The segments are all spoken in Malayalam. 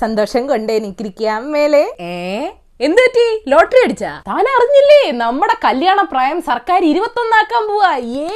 സന്തോഷം കൊണ്ട് എനിക്കിരിക്കാം മേലെ. ഏ? എന്ത് പറ്റി? ലോട്ടറി അടിച്ചാ? താൻ അറിഞ്ഞില്ലേ? നമ്മുടെ കല്യാണ പ്രായം സർക്കാർ ഇരുപത്തൊന്നാക്കാൻ പോവാ. ഏ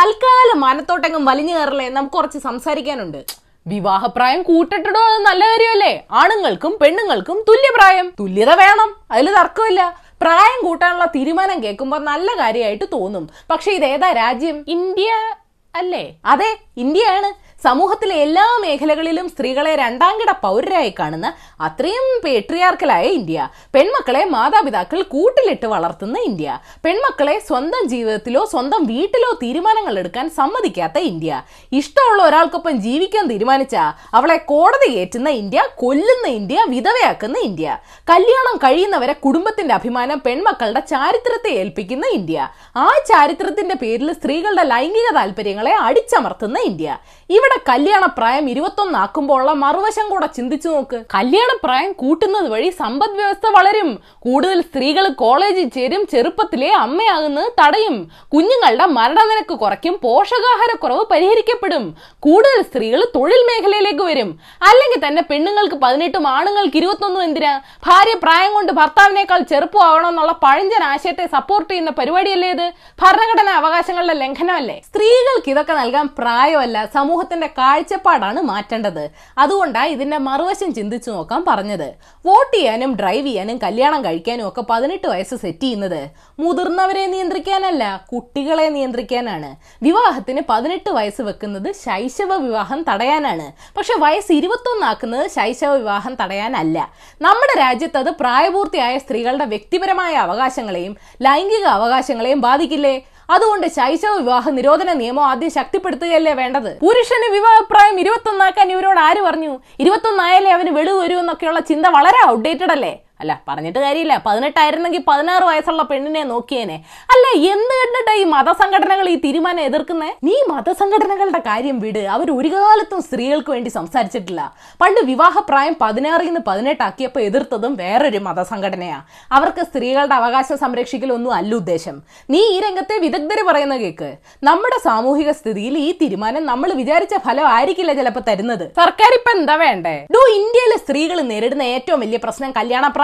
തൽക്കാലം മനത്തോട്ടെങ്കും വലിഞ്ഞു കയറലേ നമുക്ക് കുറച്ച് സംസാരിക്കാനുണ്ട്. വിവാഹപ്രായം കൂട്ടിട്ടിടോ അത് നല്ല കാര്യമല്ലേ? ആണുങ്ങൾക്കും പെണ്ണുങ്ങൾക്കും തുല്യപ്രായം. തുല്യത വേണം. അതിൽ തർക്കമില്ല. പ്രായം കൂട്ടാനുള്ള തീരുമാനം കേൾക്കുമ്പോൾ നല്ല കാര്യമായിട്ട് തോന്നും. പക്ഷെ ഇത് ഏതാ രാജ്യം? ഇന്ത്യ അല്ലേ? അതെ ഇന്ത്യയാണ്. സമൂഹത്തിലെ എല്ലാ മേഖലകളിലും സ്ത്രീകളെ രണ്ടാംകിട പൗരരായി കാണുന്ന അത്രയും പേട്രിയാർക്കലായ ഇന്ത്യ. പെൺമക്കളെ മാതാപിതാക്കൾ കൂട്ടിലിട്ട് വളർത്തുന്ന ഇന്ത്യ. പെൺമക്കളെ സ്വന്തം ജീവിതത്തിലോ സ്വന്തം വീട്ടിലോ തീരുമാനങ്ങൾ എടുക്കാൻ സമ്മതിക്കാത്ത ഇന്ത്യ. ഇഷ്ടമുള്ള ഒരാൾക്കൊപ്പം ജീവിക്കാൻ തീരുമാനിച്ച അവളെ കോടതി കയറ്റുന്ന ഇന്ത്യ കൊല്ലുന്ന ഇന്ത്യ വിധവയാക്കുന്ന ഇന്ത്യ. കല്യാണം കഴിയുന്നവരെ കുടുംബത്തിന്റെ അഭിമാനം പെൺമക്കളുടെ ചാരിത്രത്തെ ഏൽപ്പിക്കുന്ന ഇന്ത്യ. ആ ചാരിത്രത്തിന്റെ പേരിൽ സ്ത്രീകളുടെ ലൈംഗിക താല്പര്യങ്ങളെ അടിച്ചമർത്തുന്ന ഇന്ത്യ. ഇവിടെ കല്യാണ പ്രായം ഇരുപത്തൊന്നാക്കുമ്പോൾ ഉള്ള മറുവശം കൂടെ ചിന്തിച്ചു നോക്ക്. കല്യാണ പ്രായം കൂട്ടുന്നത് വഴി സമ്പദ് വ്യവസ്ഥ വളരും. കൂടുതൽ സ്ത്രീകൾ കോളേജിൽ ചേരും ചെറുപ്പത്തിലെ അമ്മയാകുന്നത് തടയും. കുഞ്ഞുങ്ങളുടെ മരണനിരക്ക് കുറയ്ക്കും പോഷകാഹാരക്കുറവ് പരിഹരിക്കപ്പെടും. കൂടുതൽ സ്ത്രീകൾ തൊഴിൽ മേഖലയിലേക്ക് വരും. അല്ലെങ്കിൽ തന്നെ പെണ്ണുങ്ങൾക്ക് പതിനെട്ടും ആണുങ്ങൾക്ക് ഇരുപത്തൊന്നും എന്തിനാ? ഭാര്യ പ്രായം കൊണ്ട് ഭർത്താവിനേക്കാൾ ചെറുപ്പമാവണമെന്നുള്ള പഴഞ്ചൻ ആശയത്തെ സപ്പോർട്ട് ചെയ്യുന്ന പരിപാടിയല്ലേ ഇത്? ഭരണഘടനാ അവകാശങ്ങളുടെ ലംഘനമല്ലേ? സ്ത്രീകൾക്ക് ഇതൊക്കെ നൽകാൻ പ്രായമല്ല. സമൂഹത്തിന്റെ കാഴ്ചപ്പാടാണ് മാറ്റേണ്ടത്. അതുകൊണ്ടാണ് ഇതിന്റെ മറുവശം ചിന്തിച്ചു നോക്കാൻ പറഞ്ഞത്. വോട്ട് ചെയ്യാനും ഡ്രൈവ് ചെയ്യാനും കല്യാണം കഴിക്കാനും ഒക്കെ പതിനെട്ട് വയസ്സ് സെറ്റ് ചെയ്യുന്നത് മുതിർന്നവരെ നിയന്ത്രിക്കാനല്ല കുട്ടികളെ നിയന്ത്രിക്കാനാണ്. വിവാഹത്തിന് പതിനെട്ട് വയസ്സ് വെക്കുന്നത് ശൈശവ വിവാഹം തടയാനാണ്. പക്ഷെ വയസ്സ് ഇരുപത്തൊന്നാക്കുന്നത് ശൈശവ വിവാഹം തടയാനല്ല. നമ്മുടെ രാജ്യത്ത് അത് പ്രായപൂർത്തിയായ സ്ത്രീകളുടെ വ്യക്തിപരമായ അവകാശങ്ങളെയും ലൈംഗിക അവകാശങ്ങളെയും ബാധിക്കില്ലേ? അതുകൊണ്ട് ശൈശവ വിവാഹ നിരോധന നിയമം ആദ്യം ശക്തിപ്പെടുത്തുകയല്ലേ വേണ്ടത്? പുരുഷന് വിവാഹപ്രായം ഇരുപത്തൊന്നാക്കാൻ ഇവരോട് ആര് പറഞ്ഞു? ഇരുപത്തൊന്നായാലേ അവന് വെളിവ് വരൂ എന്നൊക്കെയുള്ള ചിന്ത വളരെ ഔട്ട്ഡേറ്റഡ് അല്ലേ? അല്ല പറഞ്ഞിട്ട് കാര്യമില്ല. പതിനെട്ടായിരുന്നെങ്കിൽ പതിനാറ് വയസ്സുള്ള പെണ്ണിനെ നോക്കിയേനെ. അല്ല എന്ത് കണ്ടിട്ടാ ഈ മതസംഘടനകൾ ഈ തീരുമാനം എതിർക്കുന്നേ? നീ മതസംഘടനകളുടെ കാര്യം വിട്. അവർ ഒരു കാലത്തും സ്ത്രീകൾക്ക് വേണ്ടി സംസാരിച്ചിട്ടില്ല. പണ്ട് വിവാഹപ്രായം പതിനാറിൽ നിന്ന് പതിനെട്ടാക്കിയപ്പോൾ എതിർത്തതും വേറൊരു മതസംഘടനയാ. അവർക്ക് സ്ത്രീകളുടെ അവകാശം സംരക്ഷിക്കലൊന്നും അല്ല ഉദ്ദേശം. നീ ഈ രംഗത്തെ വിദഗ്ധര് പറയുന്ന കേക്ക്. നമ്മുടെ സാമൂഹിക സ്ഥിതിയിൽ ഈ തീരുമാനം നമ്മൾ വിചാരിച്ച ഫലം ആയിരിക്കില്ല ചിലപ്പോൾ തരുന്നത്. സർക്കാർ ഇപ്പൊ എന്താ വേണ്ടേ? ഡോ ഇന്ത്യയിലെ സ്ത്രീകൾ നേരിടുന്ന ഏറ്റവും വലിയ പ്രശ്നം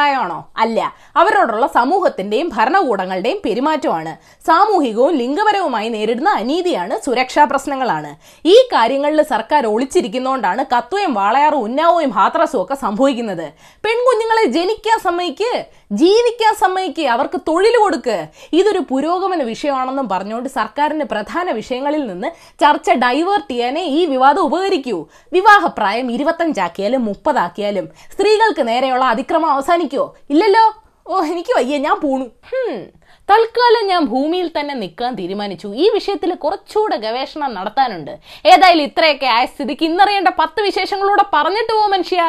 കല്യാണപ്രായമാണോ അല്ല. അവരോടുള്ള സമൂഹത്തിന്റെയും ഭരണകൂടങ്ങളുടെയും പെരുമാറ്റമാണ്. സാമൂഹികവും ലിംഗപരവുമായി നേരിടുന്ന അനീതിയാണ് സുരക്ഷാ പ്രശ്നങ്ങളാണ്. ഈ കാര്യങ്ങളിൽ സർക്കാർ ഒളിച്ചിരിക്കുന്നതുകൊണ്ടാണ് കത്തുവയും വാളയാറും ഉന്നാവോയും ഹാത്രസും ഒക്കെ സംഭവിക്കുന്നത്. പെൺകുഞ്ഞുങ്ങളെ ജനിക്കാൻ സമ്മതിക്ക് ജീവിക്കാൻ സമ്മതിക്ക് അവർക്ക് തൊഴിൽ കൊടുക്ക്. ഇതൊരു പുരോഗമന വിഷയമാണെന്നും പറഞ്ഞുകൊണ്ട് സർക്കാരിന്റെ പ്രധാന വിഷയങ്ങളിൽ നിന്ന് ചർച്ച ഡൈവേർട്ട് ചെയ്യാനേ ഈ വിവാദം ഉപകരിക്കൂ. വിവാഹപ്രായം ഇരുപത്തഞ്ചാക്കിയാലും മുപ്പതാക്കിയാലും സ്ത്രീകൾക്ക് നേരെയുള്ള അതിക്രമം അവസാനിക്കോ. ഇല്ലല്ലോ? ഓ എനിക്ക് വയ്യ ഞാൻ പോണു. തൽക്കാലം ഞാൻ ഭൂമിയിൽ തന്നെ നിൽക്കാൻ തീരുമാനിച്ചു. ഈ വിഷയത്തിൽ കുറച്ചുകൂടെ ഗവേഷണം നടത്താനുണ്ട്. ഏതായാലും ഇത്രയൊക്കെ ആയ സ്ഥിതിക്ക് ഇന്നറിയേണ്ട പത്ത് വിശേഷങ്ങളൂടെ പറഞ്ഞിട്ട് പോ മനുഷ്യ.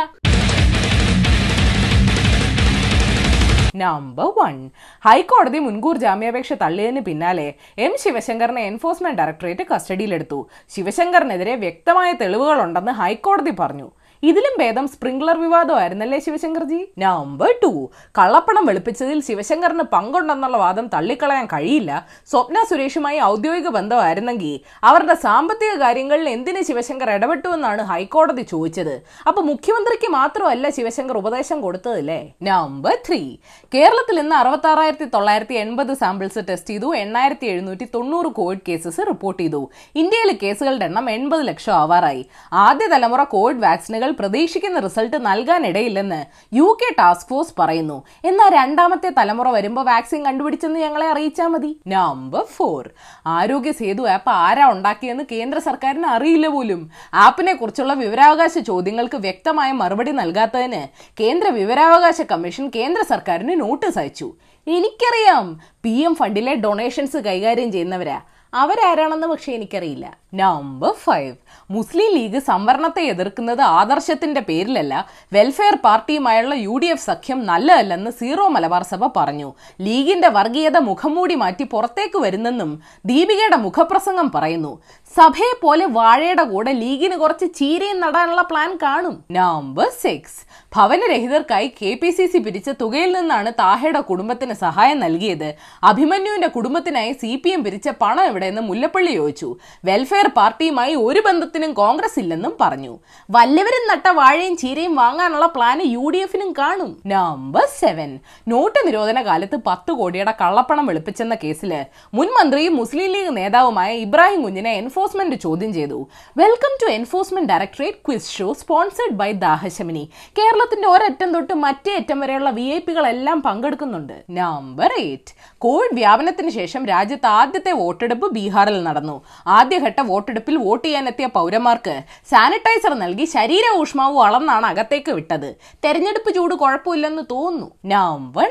നമ്പർ വൺ ഹൈക്കോടതി മുൻകൂർ ജാമ്യാപേക്ഷ തള്ളിയതിന് പിന്നാലെ എം ശിവശങ്കറിനെ എൻഫോഴ്സ്മെന്റ് ഡയറക്ടറേറ്റ് കസ്റ്റഡിയിലെടുത്തു ശിവശങ്കറിനെതിരെ വ്യക്തമായ തെളിവുകളുണ്ടെന്ന് ഹൈക്കോടതി പറഞ്ഞു. ഇതിലും ഭേദം സ്പ്രിംഗ്ലർ വിവാദമായിരുന്നല്ലേ ശിവശങ്കർജി? നമ്പർ ടു കള്ളപ്പണം വെളുപ്പിച്ചതിൽ ശിവശങ്കറിന് പങ്കുണ്ടെന്നുള്ള വാദം തള്ളിക്കളയാൻ കഴിയില്ല. സ്വപ്ന സുരേഷുമായി ഔദ്യോഗിക ബന്ധമായിരുന്നെങ്കിൽ അവരുടെ സാമ്പത്തിക കാര്യങ്ങളിൽ എന്തിന് ശിവശങ്കർ ഇടപെട്ടു എന്നാണ് ഹൈക്കോടതി ചോദിച്ചത്. അപ്പൊ മുഖ്യമന്ത്രിക്ക് മാത്രമല്ല ശിവശങ്കർ ഉപദേശം കൊടുത്തതല്ലേ നമ്പർ ത്രീ കേരളത്തിൽ ഇന്ന് അറുപത്തി ആറായിരത്തി തൊള്ളായിരത്തി എൺപത് സാമ്പിൾസ് ടെസ്റ്റ് ചെയ്തു. എണ്ണായിരത്തി എഴുന്നൂറ്റി തൊണ്ണൂറ് കോവിഡ് കേസസ് റിപ്പോർട്ട് ചെയ്തു. ഇന്ത്യയിലെ കേസുകളുടെ എണ്ണം എൺപത് ലക്ഷം ആവാറായി. ആദ്യ തലമുറ കോവിഡ് വാക്സിനുകൾ പ്രതീക്ഷിക്കുന്ന റിസൾട്ട് നൽകാനിടയില്ലെന്ന് യു കെ ടാസ്ക് ഫോഴ്സ് പറയുന്നു. എന്നാൽ രണ്ടാമത്തെ തലമുറ വരുമ്പോൾ വാക്സിൻ കണ്ടുപിടിച്ചെന്ന് ഞങ്ങളെ അറിയിച്ചാൽ മതി. നമ്പർ ഫോർ ആരോഗ്യ സേതു ആപ്പ് ആരാ ഉണ്ടാക്കിയെന്ന് കേന്ദ്ര സർക്കാരിന് അറിയില്ല പോലും. ആപ്പിനെ കുറിച്ചുള്ള വിവരാവകാശ ചോദ്യങ്ങൾക്ക് വ്യക്തമായ മറുപടി നൽകാത്തതിന് കേന്ദ്ര വിവരാവകാശ കമ്മീഷൻ കേന്ദ്ര സർക്കാരിന് നോട്ടീസ് അയച്ചു. എനിക്കറിയാം. പി എം ഫണ്ടിലെ ഡൊണേഷൻസ് കൈകാര്യം ചെയ്യുന്നവരാ. അവരാരാണെന്ന് പക്ഷേ എനിക്കറിയില്ല. നമ്പർ ഫൈവ് മുസ്ലിം ലീഗ് സംവരണത്തെ എതിർക്കുന്നത് ആദർശത്തിന്റെ പേരിലല്ല. വെൽഫെയർ പാർട്ടിയുമായുള്ള യു ഡി എഫ് സഖ്യം നല്ലതല്ലെന്ന് സീറോ മലബാർ സഭ പറഞ്ഞു. ലീഗിന്റെ വർഗീയത മുഖംമൂടി മാറ്റി പുറത്തേക്ക് വരുന്നെന്നും ദീപികയുടെ മുഖപ്രസംഗം പറയുന്നു. സഭയെ പോലെ വാഴയുടെ കൂടെ ലീഗിന് കുറച്ച് ചീരയും നടാനുള്ള പ്ലാൻ കാണും. നമ്പർ സിക്സ് ഭവനരഹിതർക്കായി കെ പി സി സി പിരിച്ച തുകയിൽ നിന്നാണ് താഹയുടെ കുടുംബത്തിന് സഹായം നൽകിയത്. അഭിമന്യുവിന്റെ കുടുംബത്തിനായി സി പി എം പിരിച്ച പണം എവിടെയെന്ന് മുല്ലപ്പള്ളി ചോദിച്ചു. വെൽഫെയർ വെൽഫെയർ പാർട്ടിയുമായി ഒരു ബന്ധത്തിനും കോൺഗ്രസ് ഇല്ലെന്നും പറഞ്ഞു. വല്ലവരും നട്ട വാഴയും ചീരയും വാങ്ങാനുള്ള പ്ലാന് യു ഡി എഫിനും കാണും. നമ്പർ സെവൻ നോട്ട് നിരോധന കാലത്ത് പത്ത് കോടിയുടെ കള്ളപ്പണം വെളുപ്പിച്ചെന്ന കേസിൽ മുൻ മന്ത്രിയും മുസ്ലിം ലീഗ് നേതാവുമായ ഇബ്രാഹിം കുഞ്ഞിനെ എൻഫോഴ്സ്മെന്റ് ചോദ്യം ചെയ്തു. Welcome to enforcement directorate quiz show sponsored by Dahashamini. കേരളത്തിന്റെ ഒരറ്റം തൊട്ട് മറ്റേ അറ്റം വരെയുള്ള വി ഐ പികളെല്ലാം പങ്കെടുക്കുന്നുണ്ട്. നമ്പർ എയ്റ്റ് കോവിഡ് വ്യാപനത്തിന് ശേഷം രാജ്യത്ത് ആദ്യത്തെ വോട്ടെടുപ്പ് ബീഹാറിൽ നടന്നു. ആദ്യഘട്ട വോട്ടെടുപ്പിൽ വോട്ട് ചെയ്യാനെത്തിയ പൗരന്മാർക്ക് സാനിറ്റൈസർ നൽകി ശരീര ഊഷ്മാവ് അളന്നാണ് അകത്തേക്ക് വിട്ടത്. തെരഞ്ഞെടുപ്പ് ചൂട് കുഴപ്പമില്ലെന്ന് തോന്നുന്നു. നമ്പർ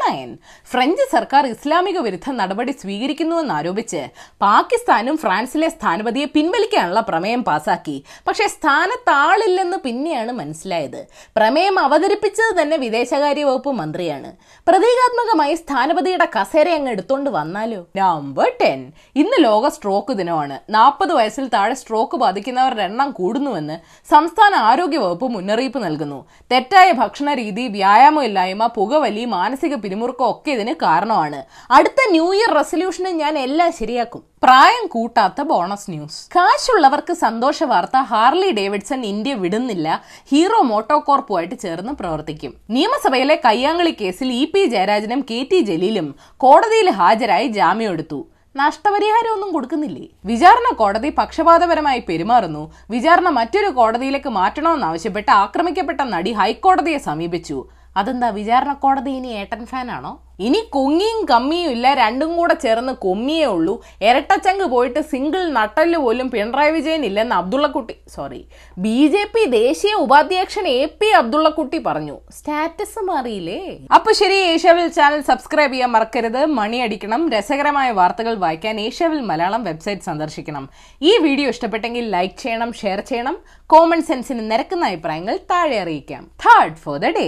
ഫ്രഞ്ച് സർക്കാർ ഇസ്ലാമിക വിരുദ്ധ നടപടി സ്വീകരിക്കുന്നുവെന്ന് ആരോപിച്ച് പാകിസ്ഥാനും ഫ്രാൻസിലെ സ്ഥാനപതിയെ പിൻവലിക്കാനുള്ള പ്രമേയം പാസാക്കി. പക്ഷേ സ്ഥാനത്താളില്ലെന്ന് പിന്നെയാണ് മനസ്സിലായത്. പ്രമേയം അവതരിപ്പിച്ചത് തന്നെ വിദേശകാര്യ വകുപ്പ് മന്ത്രിയാണ്. പ്രതീകാത്മകമായി സ്ഥാനപതിയുടെ കസേര അങ്ങ് എടുത്തോണ്ട് വന്നാലോ? നമ്പർ ടെൻ ഇന്ന് ലോക സ്ട്രോക്ക് ദിനമാണ്. നാൽപ്പത് വയസ്സിൽ താഴെ സ്ട്രോക്ക് ബാധിക്കുന്നവരുടെ എണ്ണം കൂടുന്നുവെന്ന് സംസ്ഥാന ആരോഗ്യവകുപ്പ് മുന്നറിയിപ്പ് നൽകുന്നു. തെറ്റായ ഭക്ഷണ രീതി വ്യായാമമില്ലായ്മ പുകവലി മാനസിക പിരിമുറുക്കം ഒക്കെ ഇതിന് കാരണമാണ്. അടുത്ത ന്യൂ ഇയർ റെസൊല്യൂഷന് ഞാൻ എല്ലാം ശരിയാക്കും. പ്രായം കൂട്ടാത്ത ബോണസ് ന്യൂസ് കാശുള്ളവർക്ക് സന്തോഷ വാർത്ത ഹാർലി ഡേവിഡ്സൺ ഇന്ത്യ വിടുന്നില്ല. ഹീറോ മോട്ടോകോർപ്പുമായിട്ട് ചേർന്ന് പ്രവർത്തിക്കും. നിയമസഭയിലെ കയ്യാങ്കളി കേസിൽ ഇ പി ജയരാജനും കെ ടി ജലീലും കോടതിയിൽ ഹാജരായി ജാമ്യം എടുത്തു. നഷ്ടപരിഹാരം ഒന്നും കൊടുക്കുന്നില്ലേ? വിചാരണ കോടതി പക്ഷപാതപരമായി പെരുമാറുന്നു. വിചാരണ മറ്റൊരു കോടതിയിലേക്ക് മാറ്റണമെന്നാവശ്യപ്പെട്ട് ആക്രമിക്കപ്പെട്ട നടി ഹൈക്കോടതിയെ സമീപിച്ചു. അതെന്താ വിചാരണ കോടതി ഇനി ഏട്ടൻ ഫാനാണോ? ഇനി കൊങ്ങിയും കമ്മിയും ഇല്ല രണ്ടും കൂടെ ചേർന്ന് കൊമ്മിയേ ഉള്ളൂ. ഇരട്ടച്ചങ്ക് പോയിട്ട് സിംഗിൾ നട്ടൽ പോലും പിണറായി വിജയൻ ഇല്ലെന്ന് Abdullakutty sorry B J P ദേശീയ ഉപാധ്യക്ഷൻ എ പി അബ്ദുള്ളക്കുട്ടി പറഞ്ഞു. സ്റ്റാറ്റസ് മാറിയില്ലേ? അപ്പൊ ശരി ഏഷ്യാവിൽ ചാനൽ സബ്സ്ക്രൈബ് ചെയ്യാൻ മറക്കരുത്. മണിയടിക്കണം രസകരമായ വാർത്തകൾ വായിക്കാൻ ഏഷ്യാവിൽ മലയാളം വെബ്സൈറ്റ് സന്ദർശിക്കണം. ഈ വീഡിയോ ഇഷ്ടപ്പെട്ടെങ്കിൽ ലൈക്ക് ചെയ്യണം ഷെയർ ചെയ്യണം. കോമൺ സെൻസിന് നിരക്കുന്ന അഭിപ്രായങ്ങൾ താഴെ അറിയിക്കാം. തേർഡ് ഫോർ ദ ഡേ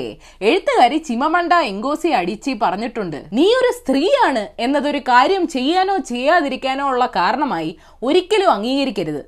എഴുത്തുകാരി ചിമമണ്ട എങ്കോസി അടിച്ചി പറഞ്ഞിട്ടുണ്ട് നീ ഒരു സ്ത്രീയാണ് എന്നതൊരു കാര്യം ചെയ്യാനോ ചെയ്യാതിരിക്കാനോ ഉള്ള കാരണമായി ഒരിക്കലും അംഗീകരിക്കരുത്.